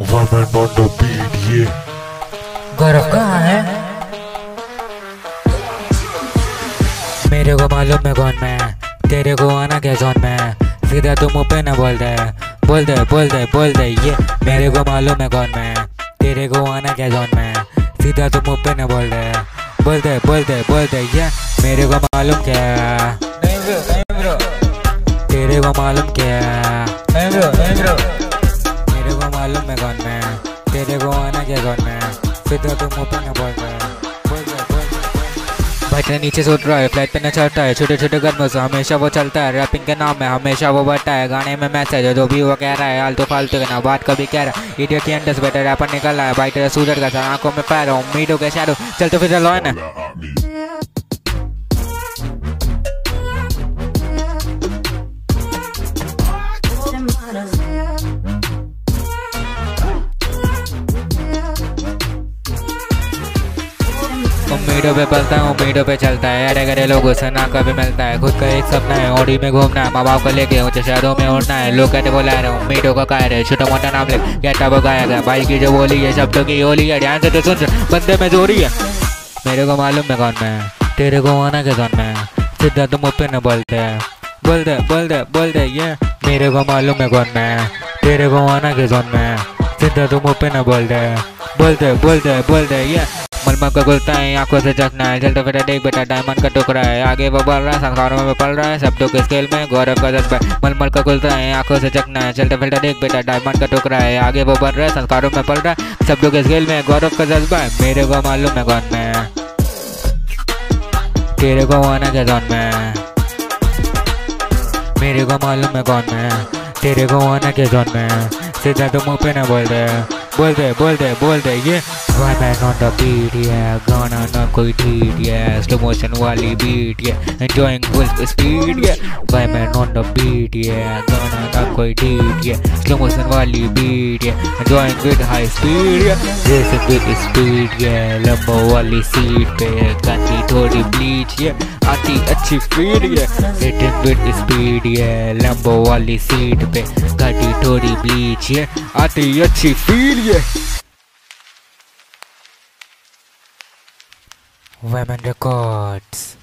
Woman on the beat, yeah. गौरव कहाँ है? मेरे को मालूम है कौन मैं। तेरे को आना क्या जोन में? सीधा तुम मुँह पे ना बोल दे। बोल दे बोल दे बोल दे ये मेरे को मालूम है कौन मैं। तेरे को आना क्या जोन में? सीधा तुम मुँह पे ना बोल दे। बोल दे बोल दे बोल दे ये मेरे को मालूम क्या नहीं ब्रो नहीं ब्रो। तेरे को मालूम क्या नहीं ब्रो नहीं ब्रो। को है कौन मैं। तेरे को आना क्या कौन मैं? सीधा तुम मुँह पे ना बोल भाई ट्रेन नीचे से उठ रहा है फ़्लाइट पे न चढ़ता है। छोटे छोटे कदमों से हमेशा वो चलता है। रैपिंग के नाम में हमेशा वो बढ़ता है। गाने में मैसेज है जो भी वो कह रहा है आलतू फालतू के ना बात कभी कह रहा है इडियट की अंडर से बेटर रैपर निकल रहा है। भाई तेरा सूरज का सर आँखों में पैर उम्मीदों के शैडो चल तो फिर लो उम्मीदों पे पलता है, उम्मीदों पे चलता है। अरे गरे लोगों से ना कभी मिलता है। खुद का एक सपना है, ओडी में घूमना है। माँ बाप को लेके ऊँचे शहरों में उड़ना है। लोग कहते बोला रहे उम्मीदों का काय रहे छोटा मोटा नाम ले कहता वो गाया गया? भाई की जो बोली है, शब्दों की होली है। ध्यान से तो सुन, बंदे में जोरी है। मेरे को मालूम है कौन मैं। तेरे को आना के कौन मैं। सीधा तुम पे न बोलते बोल दे बोल दे बोल दे, ये। मेरे को मालूम है कौन मैं। तेरे को आना के कौन मैं। सीधा तुम पे न बोल दे बोल दे बोल दे बोल दे, ये। मलमल का गुलता है, आँखों से चखना है चलते फिर देख बेटा डायमंड का टुकड़ा है। आगे वो बढ़ रहा है संसारों में पल रहा है शब्दों के स्केल में, गौरव का जज्बा मलमल का गुलता है, आँखों से चखना है चलते फिर देख बेटा डायमंड का टुकड़ा है। आगे वो बढ़ रहा है संसारों में पल रहा है शब्दों के स्केल में, गौरव का जज्बा है। मेरे को मालूम है कौन में। तेरे को आना क्या कौन में। मेरे को मालूम है कौन में। तेरे को आना क्या कौन में। सीधा तो मुँह पे ना बोल दे। बोल दे बोल दे बोल दे ये one man on the beat ये गाना ना कोई ठीक ये स्लो मोशन वाली बीट ये एंजॉयिंग फुल स्पीड ये one man on the beat ये गाना ना कोई ठीक ये स्लो मोशन वाली बीट ये एंजॉयिंग विद हाई स्पीड ये दिस विद स्पीड ये लंबो वाली सीट पे गाती थोड़ी ब्लीच ये आती अच्छी फ़ीड ये हिटिंग विद स्पीड ये लंबो वाली सीट पे गाती थोड़ी ब्लीच ये आती अच्छी फील ये yeah. Women Records